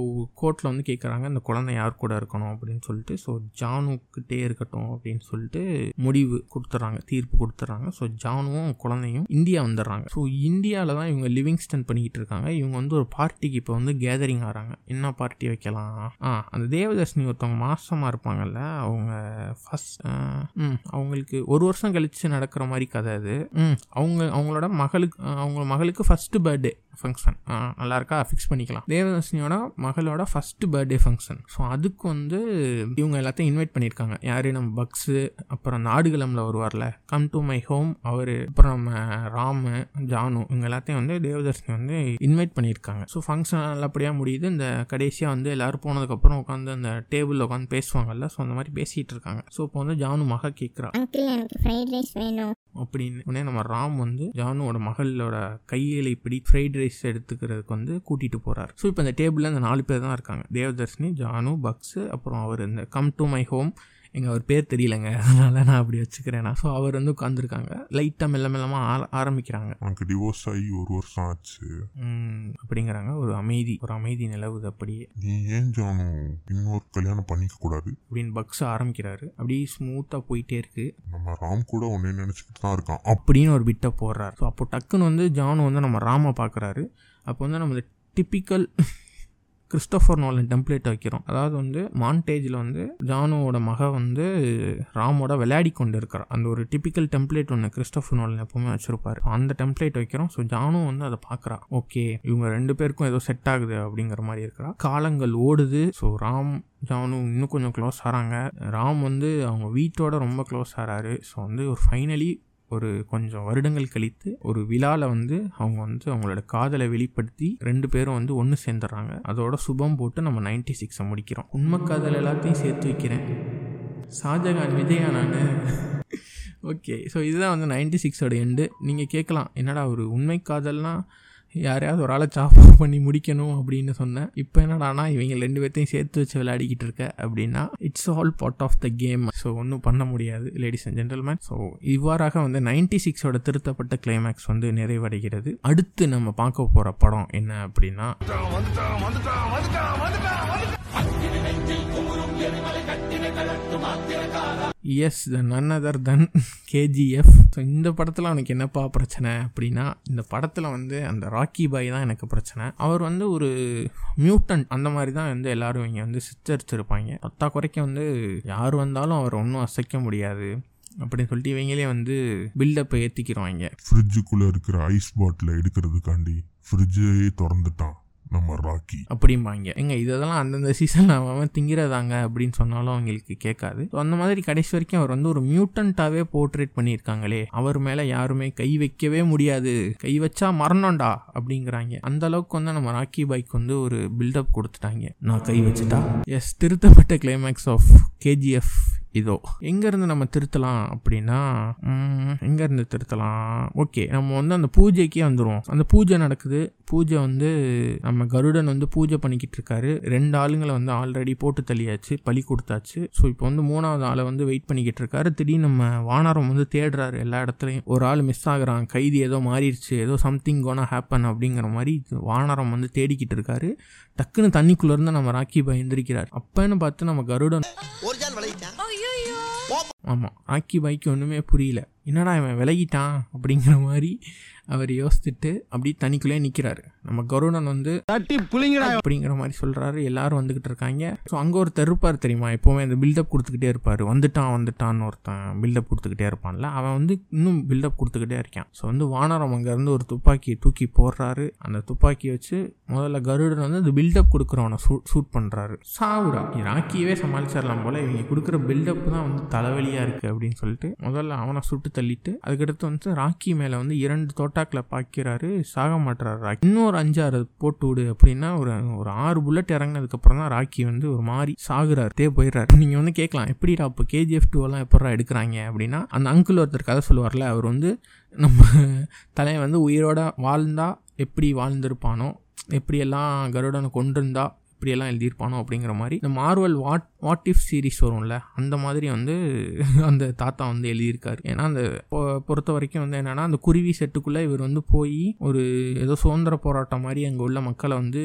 கோர்ட்டில் வந்து கேட்குறாங்க இந்த குழந்தை யார் கூட இருக்கணும்? அப்படின்னு சொல்லிட்டு ஸோ ஜானுக்கிட்டே இருக்கட்டும் அப்படின்னு சொல்லிட்டு முடிவு கொடுத்துட்றாங்க தீர்ப்பு கொடுத்துட்றாங்க ஸோ ஜானுவும் குழந்தையும் இந்தியா வந்துடுறாங்க. ஸோ இந்தியாவில் தான் இவங்க லிவிங்ஸ்டன் பண்ணிக்கிட்டு இருக்காங்க. இவங்க வந்து ஒரு பார்ட்டிக்கு இப்போ வந்து கேதரிங் ஆகிறாங்க என்ன பார்ட்டி வைக்கலாம்? ஆ அந்த தேவதர்ஷினி ஒருத்தவங்க மாசமாக இருப்பாங்கல்ல அவங்க ஃபஸ்ட் ம் அவங்களுக்கு ஒரு வருஷம் கழித்து நடக்கிற மாதிரி கதை அது. ம் அவங்க அவங்களோட மகளுக்கு அவங்க மகளுக்கு ஃபஸ்ட்டு பர்த்டே ஃபங்க்ஷன் நல்லா இருக்கா? ஃபிக்ஸ் பண்ணிக்கலாம். தேவதர்ஷினியோட மகளோட ஃபஸ்ட்டு பர்த்டே ஃபங்க்ஷன் ஸோ அதுக்கு வந்து இவங்க எல்லாத்தையும் இன்வைட் பண்ணியிருக்காங்க. யார்? நம்ம பக்ஸு அப்புறம் அந்த ஆடுகளமில் வருவார்ல. கம் டு மை ஹோம் அவர் அப்புறம் நம்ம ராமு ஜானு இவங்க எல்லாத்தையும் வந்து தேவதர்ஷினி வந்து இன்வைட் பண்ணியிருக்காங்க. ஸோ ஃபங்க்ஷன் நல்லபடியாக முடியுது. இந்த கடைசியாக வந்து எல்லோரும் போனதுக்கப்புறம் உட்காந்து அந்த டேபிளில் உட்காந்து பேசுவாங்கல்ல. ஸோ அந்த மாதிரி பேசிகிட்டு இருக்காங்க. ஸோ இப்போ வந்து ஜானு மக கேட்குறா அங்கிள் எனக்கு ஃப்ரைட் ரைஸ் வேணும். அப்படின்னு. உடனே நம்ம ராம் வந்து ஜானுவோட மகளோட கையில் இப்படி ஃப்ரைட் ரைஸ் எடுத்துக்கிறதுக்கு வந்து கூட்டிகிட்டு போகிறார் ஸோ இப்போ இந்த டேபிளில் இந்த நாலு பேர் தான் இருக்காங்க. தேவதர்ஷினி ஜானு பக்ஸு அப்புறம் அவர் இந்த கம் டு மை ஹோம் எங்கள் அவர் பேர் தெரியலங்க. அதனால் நான் அப்படி வச்சுக்கிறேன் ஸோ அவர் வந்து உட்காந்துருக்காங்க லைட்டாக மெல்ல மெல்லமாக ஆர ஆரம்பிக்கிறாங்க. எனக்கு டிவோர்ஸ் ஆகி ஒரு வருஷம் ஆச்சு. அப்படிங்கிறாங்க. ஒரு அமைதி ஒரு அமைதி நிலவுது அப்படியே. நீ ஏன் ஜானு இன்னொரு கல்யாணம் பண்ணிக்க கூடாது? அப்படின்னு பக்ஸ் ஆரம்பிக்கிறாரு. அப்படியே ஸ்மூத்தாக போயிட்டே இருக்கு. நம்ம ராம் கூட உன்னை நினைச்சுக்கிட்டு தான் இருக்கான். அப் அப்படின்னு ஒரு பிட்டை போடுறாரு. ஸோ அப்போ டக்குன்னு வந்து ஜானு வந்து நம்ம ராமை பார்க்குறாரு அப்போ வந்து நம்ம டிப்பிக்கல் கிறிஸ்டோஃபர் நோலன் டெம்ப்ளேட் வைக்கிறோம். அதாவது வந்து மான்டேஜில் வந்து ஜானுவோட மக வந்து ராமோட விளையாடி கொண்டு இருக்கிறார் அந்த ஒரு டிப்பிக்கல் டெம்ப்ளேட் ஒன்று கிறிஸ்டோஃபர் நோலன் எப்பவுமே வச்சிருப்பாரு. அந்த டெம்ப்ளேட் வைக்கிறோம். ஸோ ஜானு வந்து அதை பார்க்குறா. ஓகே இவங்க ரெண்டு பேருக்கும் ஏதோ செட் ஆகுது அப்படிங்கிற மாதிரி இருக்கிறா. காலங்கள் ஓடுது. ஸோ ராம் ஜானு இன்னும் கொஞ்சம் க்ளோஸ் ஆகிறாங்க ராம் வந்து அவங்க வீட்டோட ரொம்ப க்ளோஸ் ஆகிறாரு ஸோ வந்து ஒரு ஃபைனலி ஒரு கொஞ்சம் வருடங்கள் கழித்து ஒரு விழாவில் வந்து அவங்க வந்து அவங்களோட காதலை வெளிப்படுத்தி ரெண்டு பேரும் வந்து ஒன்று சேர்ந்துடுறாங்க. அதோட சுபம் போட்டு நம்ம நைன்டி சிக்ஸை முடிக்கிறோம். உண்மை காதல் எல்லாத்தையும் சேர்த்து வைக்கிறேன். ஷாஜகான் விஜயா நான். ஓகே ஸோ இதுதான் வந்து நைன்டி சிக்ஸோட எண்டு நீங்கள் கேட்கலாம் என்னடா ஒரு உண்மை காதல்னால் யாரையாவது ஒரு ஆளை சாப் *laughs* பண்ணி முடிக்கணும் அப்படின்னு சொன்னேன். இப்போ என்னடானா இவங்க ரெண்டு பேர்த்தையும் சேர்த்து வச்சு விளையாடிக்கிட்டு இருக்க அப்படின்னா it's all part of the game so ஒன்றும் பண்ண முடியாது லேடிஸ் அண்ட் ஜென்டல்மேன் ஸோ இவ்வாறாக வந்து நைன்டி சிக்ஸோட திருத்தப்பட்ட கிளைமேக்ஸ் வந்து நிறைவடைகிறது. அடுத்து நம்ம பார்க்க போகிற படம் என்ன அப்படின்னா is the none other than KGF so இந்த படத்தில் அவனுக்கு என்னப்பா பிரச்சனை அப்படின்னா இந்த படத்தில் வந்து அந்த ராக்கி பாய் தான் எனக்கு பிரச்சனை. அவர் வந்து ஒரு மியூட்டன் அந்த மாதிரி தான் வந்து எல்லாரும் இங்கே வந்து சித்தரிச்சிருப்பாங்க. பத்தா குறைக்க வந்து யார் வந்தாலும் அவர் ஒன்றும் அசைக்க முடியாது. அப்படின்னு சொல்லிட்டு இவங்களே வந்து பில்டப்பை ஏற்றிக்கிறவாங்க ஃப்ரிட்ஜுக்குள்ளே இருக்கிற ஐஸ் பாட்டில் எடுக்கிறதுக்காண்டி ஃப்ரிட்ஜையே திறந்துட்டான். நம்ம ராக்கி அப்படிம்பாங்க. எங்க இதெல்லாம் அந்தந்த சீசன் அவன் திங்கிறதாங்க அப்படின்னு சொன்னாலும் அவங்களுக்கு கேட்காது. அந்த மாதிரி கடைசி வரைக்கும் அவர் வந்து ஒரு மியூட்டன்ட்டாவே போர்ட்ரேட் பண்ணியிருக்காங்களே. அவர் மேலே யாருமே கை வைக்கவே முடியாது. கை வச்சா மரணம்டா அப்படிங்கிறாங்க. அந்த அளவுக்கு வந்து நம்ம ராக்கி பைக் வந்து ஒரு பில்டப் கொடுத்துட்டாங்க. நான் கை வச்சுட்டா? எஸ் திருத்தப்பட்ட கிளைமேக்ஸ் ஆஃப் கேஜிஎஃப் இதோ எங்கேருந்து நம்ம திருத்தலாம் அப்படின்னா எங்கேருந்து திருத்தலாம்? ஓகே நம்ம வந்து அந்த பூஜைக்கே வந்துடுவோம் அந்த பூஜை நடக்குது. பூஜை வந்து நம்ம கருடன் வந்து பூஜை பண்ணிக்கிட்டு இருக்காரு. ரெண்டு ஆளுங்களை வந்து ஆல்ரெடி போட்டு தள்ளியாச்சு பலி கொடுத்தாச்சு. ஸோ இப்போ வந்து மூணாவது ஆளை வந்து வெயிட் பண்ணிக்கிட்டு இருக்காரு. திடீர்னு நம்ம வானரம் வந்து தேடுறாரு எல்லா இடத்துலையும். ஒரு ஆள் மிஸ் ஆகுறான். கைதி ஏதோ மாறிடுச்சு. ஏதோ சம்திங் கோனா ஹேப்பன் அப்படிங்கிற மாதிரி வானரம் வந்து தேடிக்கிட்டு இருக்காரு. டக்குன்னு தண்ணிக்குள்ளேருந்து நம்ம ராக்கி பயந்துருக்கிறார். அப்போன்னு அப்பன்னு பார்த்து நம்ம கருடன் ஆமாம் ஆக்கி பாய்க்கு ஒன்றுமே புரியல. என்னடா இவன் விலகிட்டான் அப்படிங்கிற மாதிரி அவர் யோசிச்சுட்டு அப்படியே தனிக்குள்ளே நிற்கிறாரு நம்ம கருடன் வந்து தட்டி புளிங்கடா. அப்படிங்கிற மாதிரி சொல்கிறாரு எல்லாரும் வந்துக்கிட்டு இருக்காங்க. ஸோ அங்கே ஒருத்தர் இருப்பார் தெரியுமா? எப்போவுமே அந்த பில்டப் கொடுத்துக்கிட்டே இருப்பார். வந்துட்டான் வந்துட்டான்னு ஒருத்தன் பில்டப் கொடுத்துக்கிட்டே இருப்பான்ல. அவன் வந்து இன்னும் பில்டப் கொடுத்துக்கிட்டே இருக்கான். ஸோ வந்து வானரம் அங்கேருந்து ஒரு துப்பாக்கியை தூக்கி போடுறாரு. அந்த துப்பாக்கியை வச்சு முதல்ல கருடன் வந்து அந்த பில்டப் கொடுக்குறவனை ஷூட் ஷூட் பண்ணுறாரு சாவுடா ராக்கியவே சமாளிச்சிடலாம் போல. இவங்க கொடுக்குற பில்டப் தான் வந்து தலைவலியாக இருக்குது அப்படின்னு சொல்லிட்டு முதல்ல அவனை சுட்டு தள்ளிட்டு அதுக்கடுத்து வந்து ராக்கி மேலே வந்து இரண்டு தோட்டாக்களை பார்க்கிறாரு சாக மாட்டுறாரு ராக்கி. இன்னொரு அஞ்சாறு போட்டு விடு அப்படின்னா ஒரு ஒரு ஆறு புல்லட் இறங்கினதுக்கப்புறம் தான் ராக்கி வந்து ஒரு மாதிரி சாகுறாரு. தே போயிடுறாரு. நீங்கள் வந்து கேட்கலாம் எப்படிடா இப்போ கேஜிஎஃப் டூ எல்லாம் எப்படா எடுக்கிறாங்க அப்படின்னா அந்த அங்கிள் ஒருத்தர் கதை சொல்லுவார்ல அவர் வந்து நம்ம தலையை வந்து உயிரோட வாழ்ந்தா எப்படி வாழ்ந்திருப்பானோ எப்படியெல்லாம் கருடனை கொண்டிருந்தா இப்படியெல்லாம் எழுதியிருப்பானோ அப்படிங்கிற மாதிரி இந்த Marvel what what if series வரும்ல அந்த மாதிரி வந்து *laughs* அந்த தாத்தா வந்து எழுதியிருக்காரு. ஏன்னா அந்த பொ- பொறுத்த வரைக்கும் வந்து என்னென்னா அந்த குருவி செட்டுக்குள்ளே இவர் வந்து போய் ஒரு ஏதோ சுதந்திர போராட்டம் மாதிரி அங்கே உள்ள மக்களை வந்து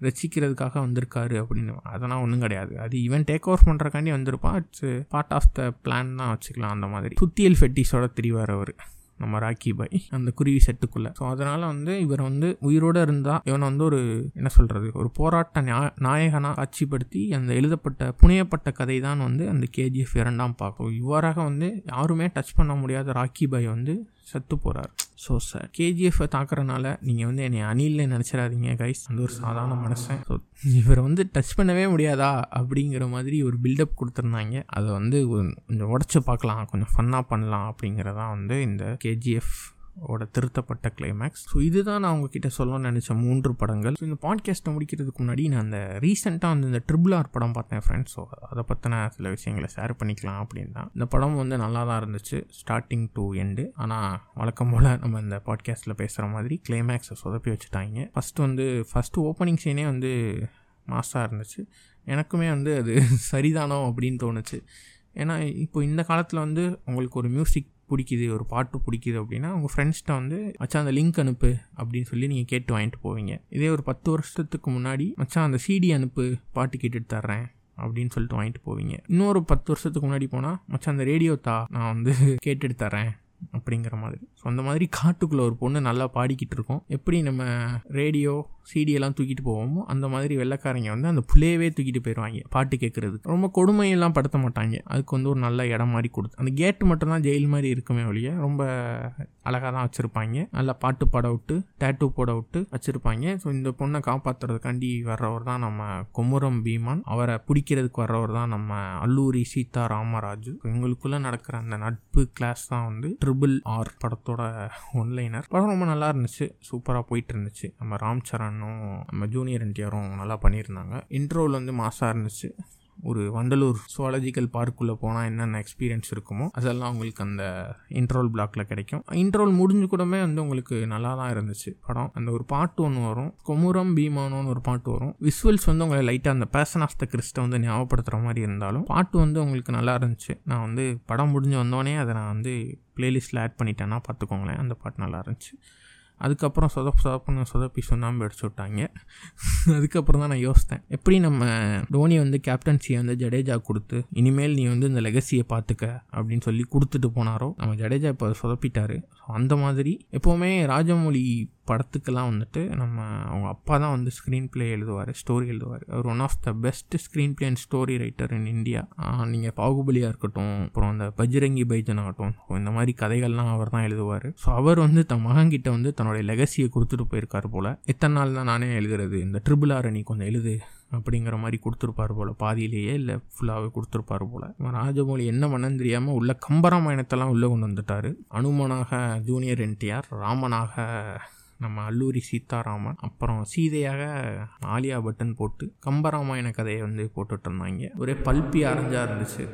ரசிக்கிறதுக்காக வந்திருக்காரு அப்படின்னு. அதெல்லாம் ஒன்றும் கிடையாது. அது ஈவன் டேக் ஓவர் பண்ணுறக்காண்டி வந்திருப்பான். It's part of the plan தான் வச்சுக்கலாம் அந்த மாதிரி. சுத்தியல் ஃபெட்டிஸோட தெரிவார் அவர். நம்ம ராக்கி பாய் அந்த குருவி செட்டுக்குள்ளே. ஸோ அதனால் வந்து இவர் வந்து உயிரோடு இருந்தால் இவனை வந்து ஒரு என்ன சொல்கிறது ஒரு போராட்ட நாயகனாக காட்சிப்படுத்தி அந்த எழுதப்பட்ட புனையப்பட்ட கதை தான் வந்து அந்த கேஜிஎஃப் இரண்டாம் பார்க்கும் இவ்வாறாக வந்து யாருமே டச் பண்ண முடியாத ராக்கி பாய் வந்து செத்து போகிறார் ஸோ சார் கேஜிஎஃப்பை தாக்குறனால நீங்கள் வந்து என்னை அணில்னு நினச்சிடாதீங்க கைஸ் அந்த ஒரு சாதாரண மனுஷன். ஸோ இவரை வந்து டச் பண்ணவே முடியாதா? அப்படிங்கிற மாதிரி ஒரு பில்டப் கொடுத்துருந்தாங்க. அதை வந்து கொஞ்சம் உடச்சி பார்க்கலாம் கொஞ்சம் ஃபன்னாக பண்ணலாம் அப்படிங்கிறதான் வந்து இந்த கேஜிஎஃப் ஓட திருத்தப்பட்ட கிளைமேக்ஸ் ஸோ இதுதான் நான் உங்ககிட்ட சொல்ல நினச்ச மூன்று படங்கள். ஸோ இந்த பாட்காஸ்ட்டை முடிக்கிறதுக்கு முன்னாடி நான் அந்த ரீசெண்டாக வந்து இந்த ட்ரிபிள் ஆர் படம் பார்த்தேன் ஃப்ரெண்ட்ஸ் ஸோ அதை பற்றின சில விஷயங்களை ஷேர் பண்ணிக்கலாம் அப்படின்னா தான். இந்த படம் வந்து நல்லா தான் இருந்துச்சு. ஸ்டார்டிங் டு எண்டு ஆனால் வழக்கம் போல் நம்ம இந்த பாட்காஸ்ட்டில் பேசுகிற மாதிரி கிளைமேக்ஸை சொதப்பி வச்சுட்டாங்க. ஃபஸ்ட்டு வந்து ஃபஸ்ட்டு ஓப்பனிங் சீனே வந்து மாஸாக இருந்துச்சு. எனக்குமே வந்து அது *laughs* சரிதானோ அப்படின்னு தோணுச்சு. ஏன்னா இப்போ இந்த காலத்தில் வந்து உங்களுக்கு ஒரு மியூசிக் பிடிக்குது ஒரு பாட்டு பிடிக்குது அப்படின்னா உங்கள் ஃப்ரெண்ட்ஸ்கிட்ட வந்து மச்சான் அந்த லிங்க் அனுப்பு அப்படின்னு சொல்லி நீங்கள் கேட்டு வாங்கிட்டு போவீங்க. இதே ஒரு பத்து வருஷத்துக்கு முன்னாடி மச்சான் அந்த சிடி அனுப்பு பாட்டு கேட்டுட்டு தர்றேன் அப்படின்னு சொல்லிட்டு வாங்கிட்டு போவீங்க. இன்னொரு பத்து வருஷத்துக்கு முன்னாடி போனால் மச்சான் அந்த ரேடியோ தா நான் வந்து *laughs* கேட்டுட்டு தரேன் அப்படிங்கிற மாதிரி. ஸோ அந்த மாதிரி காட்டுக்குள்ளே ஒரு பொண்ணு நல்லா பாடிக்கிட்டு இருக்கோம். எப்படி நம்ம ரேடியோ சிடியெல்லாம் தூக்கிட்டு போவோமோ அந்த மாதிரி வெள்ளைக்காரங்க வந்து அந்த புள்ளையவே தூக்கிட்டு போயிடுவாங்க பாட்டு கேட்குறது ரொம்ப கொடுமையெல்லாம் படுத்த மாட்டாங்க. அதுக்கு வந்து ஒரு நல்ல இடம் மாதிரி கொடுத்து அந்த கேட்டு மட்டும்தான் ஜெயில் மாதிரி இருக்குமே ஒழிய ரொம்ப அழகாக தான் வச்சுருப்பாங்க. நல்லா பாட்டு பாட விட்டு டேட்டூ போட விட்டு வச்சுருப்பாங்க. ஸோ இந்த பொண்ணை காப்பாற்றுறதுக்காண்டி வர்றவர் தான் நம்ம குமுரம் பீமான். அவரை பிடிக்கிறதுக்கு வர்றவர் தான் நம்ம அல்லூரி சீதா ராமராஜு எங்களுக்குள்ளே நடக்கிற அந்த நட்பு கிளாஸ் தான் வந்து ட்ரிபிள் ஆர் படத்தோட ஒன்லைனர். படம் ரொம்ப நல்லா இருந்துச்சு. சூப்பராக போயிட்டு இருந்துச்சு நம்ம ராம் சரணும் நம்ம ஜூனியர் என்டிஆரும் நல்லா பண்ணியிருந்தாங்க. இன்ட்ரோவில் வந்து மாசாக இருந்துச்சு. ஒரு வண்டலூர் சுவாலஜிக்கல் பார்க்குள்ளே போனால் என்னென்ன எக்ஸ்பீரியன்ஸ் இருக்குமோ அதெல்லாம் உங்களுக்கு அந்த இன்ட்ரோல் பிளாக்ல கிடைக்கும். இன்ட்ரோல் முடிஞ்சு கூடமே வந்து உங்களுக்கு நல்லா தான் இருந்துச்சு படம். அந்த ஒரு பாட்டு ஒன்று வரும். கொமுரம் பீமானோன்னு ஒரு பாட்டு வரும். விசுவல்ஸ் வந்து உங்களை லைட்டாக அந்த பேசன் ஆஃப் த கிறிஸ்டை வந்து ஞாபகப்படுத்துகிற மாதிரி இருந்தாலும் பாட்டு வந்து உங்களுக்கு நல்லா இருந்துச்சு. நான் வந்து படம் முடிஞ்சு வந்தோடனே அதை நான் வந்து பிளேலிஸ்ட்டில் ஆட் பண்ணிட்டேன்னா பார்த்துக்கோங்களேன் அந்த பாட்டு நல்லா இருந்துச்சு. அதுக்கப்புறம் சொதப்பு சொதப்புன்னு சொதப்பி சுண்ணாம்பு அடிச்சு விட்டாங்க. அதுக்கப்புறம் தான் நான் யோசித்தேன் எப்படி நம்ம டோனி வந்து கேப்டன்சியை வந்து ஜடேஜா கொடுத்து இனிமேல் நீ வந்து இந்த லெகசியை பார்த்துக்க அப்படின்னு சொல்லி கொடுத்துட்டு போனாரோ நம்ம ஜடேஜா இப்போ சொதப்பிட்டாரு. ஸோ அந்த மாதிரி எப்போவுமே ராஜமௌழி படத்துக்கெல்லாம் வந்துட்டு நம்ம அவங்க அப்பா தான் வந்து ஸ்க்ரீன் ப்ளே எழுதுவார் ஸ்டோரி எழுதுவார். அவர் one of the best screen play and story writer in India நீங்கள் பாகுபலியாக இருக்கட்டும் அப்புறம் அந்த பஜ்ரங்கி பைஜன் ஆகட்டும் இந்த மாதிரி கதைகள்லாம் அவர் தான் எழுதுவார். ஸோ அவர் வந்து தன் மகன்கிட்ட வந்து தன்னுடைய லெகசியை கொடுத்துட்டு போயிருக்கார் போல். எத்தனை நாள் தான் நானே எழுதுறது? இந்த ட்ரிபிள் ஆர் நீ கொஞ்சம் எழுது அப்படிங்கிற மாதிரி கொடுத்துருப்பாரு போல். பாதியிலேயே இல்லை ஃபுல்லாகவே கொடுத்துருப்பாரு போல். ராஜமௌழி என்ன பண்ணன்னு தெரியாமல் உள்ள கம்பராமாயணத்தெல்லாம் உள்ளே கொண்டு வந்துட்டார். அனுமனாக ஜூனியர் என்டிஆர் ராமனாக நம்ம அல்லூரி சீதாராமன் அப்புறம் சீதையாக ஆலியா பட்டன் போட்டு கம்பராமாயண கதையை வந்து போட்டுட்டு இருந்தாங்க ஒரே பல்பி அரைஞ்சா இருந்துச்சு.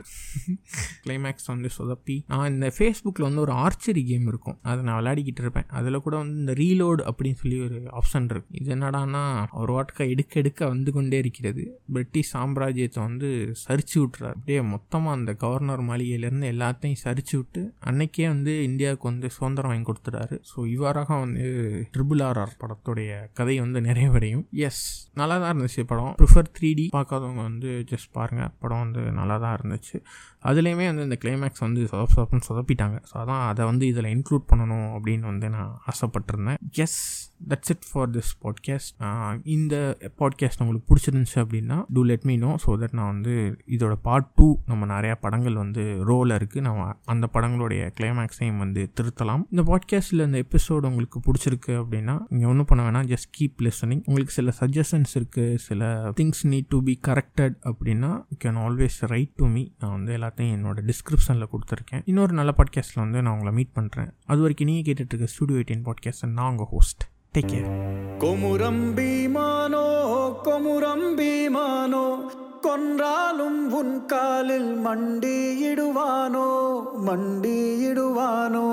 *laughs* கிளைமேக்ஸ் வந்து சொதப்பி. நான் இந்த ஃபேஸ்புக்கில் வந்து ஒரு ஆர்ச்சரி கேம் இருக்கும். அதை நான் விளையாடிக்கிட்டு இருப்பேன். அதில் கூட வந்து இந்த ரீலோடு அப்படின்னு சொல்லி ஒரு ஆப்ஷன் இருக்கு. இது என்னடான்னா ஒரு வாட்கா எடுக்க எடுக்க வந்து கொண்டே இருக்கிறது. பிரிட்டிஷ் சாம்ராஜ்யத்தை வந்து சரிச்சு விட்டுறாரு. அப்படியே மொத்தமாக அந்த கவர்னர் மாளிகையிலேருந்து எல்லாத்தையும் சரிச்சு விட்டு அன்னைக்கே வந்து இந்தியாவுக்கு வந்து சுதந்திரம் வாங்கி கொடுத்துட்டாரு. ஸோ இவ்வாறாக வந்து ட்ரிபிள் ஆர்ஆர் படத்துடைய கதை வந்து நிறைவடையும். எஸ் நல்லா தான் இருந்துச்சு படம். ப்ரிஃபர் த்ரீ டி பார்க்காதவங்க வந்து ஜஸ்ட் பாருங்கள் படம் வந்து நல்லா தான் இருந்துச்சு. அதுலேயுமே வந்து இந்த கிளைமேக்ஸ் வந்து சொதப் சொதப்புன்னு சொதப்பிட்டாங்க. ஸோ அதான் அதை வந்து இதில் இன்க்ளூட் பண்ணணும் அப்படின்னு வந்து நான் ஆசைப்பட்டிருந்தேன். Yes that's it for this podcast இந்த பாட்காஸ்ட் உங்களுக்கு பிடிச்சிருந்துச்சு அப்படின்னா do let me know so that நான் வந்து இதோட பார்ட் டூ நம்ம நிறையா படங்கள் வந்து ரோவில் இருக்குது நம்ம அந்த படங்களுடைய கிளைமேக்ஸையும் வந்து திருத்தலாம். இந்த பாட்காஸ்ட்டில் இந்த எபிசோடு உங்களுக்கு பிடிச்சிருக்கு அப்படின்னா நீங்கள் ஒன்றும் பண்ண வேணாம் ஜஸ்ட் கீப் லிசனிங் உங்களுக்கு சில சஜஷன்ஸ் இருக்குது சில things need to be corrected அப்படின்னா you can always write to me நான் வந்து எல்லாத்தையும் என்னோட டிஸ்கிரிப்ஷனில் கொடுத்துருக்கேன். இன்னொரு நல்ல பாட்காஸ்ட்டில் வந்து நான் உங்களை மீட் பண்ணுறேன் அது வரைக்கும் நீங்கள் கேட்டுட்டு இருக்க ஸ்டுடியோ எயிட்டின் பாட்காஸ்ட் நான் உங்கள் host take care Komuram Bheemano Komuram Bheemano கொன்றாலும் உன் காலில் மண்டியிடுவானோ மண்டியிடுவானோ.